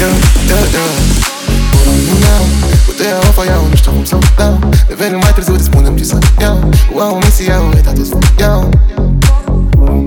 yeah, yeah, yeah Pula Puterea o faiau, nu știu cum să o dau Revenim mai târziu, îți spunem ce să iau Cu au misia, o uitat toți iau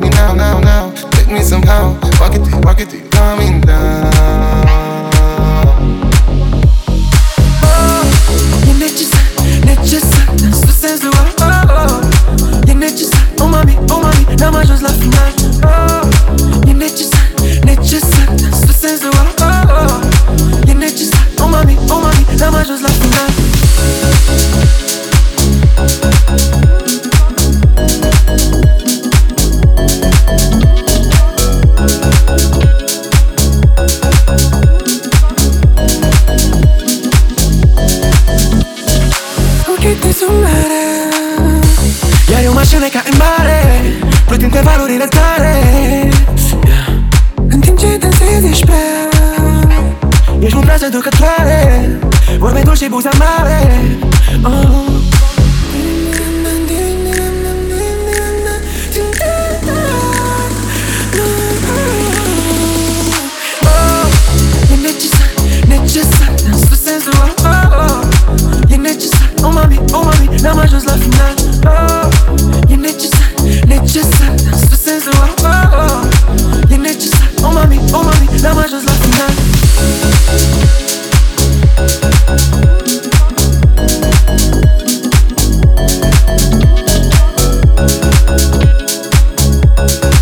Me now, now, now Take me somehow Walk it, walk it, coming down mașină ca în mare Plătim pe valorile tale yeah. În timp ce dansezi ești prea Ești un prea seducătoare Vorbe dulci și buza mare oh. Oh, e necesar, necesar Dans tot sensul, oh, oh, oh E necesar, oh mami, oh mami N-am ajuns la final,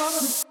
follow the